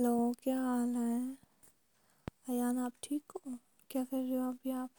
Hello क्या हाल है? अयान आप ठीक हो? क्या कर रहे हो अभी आप?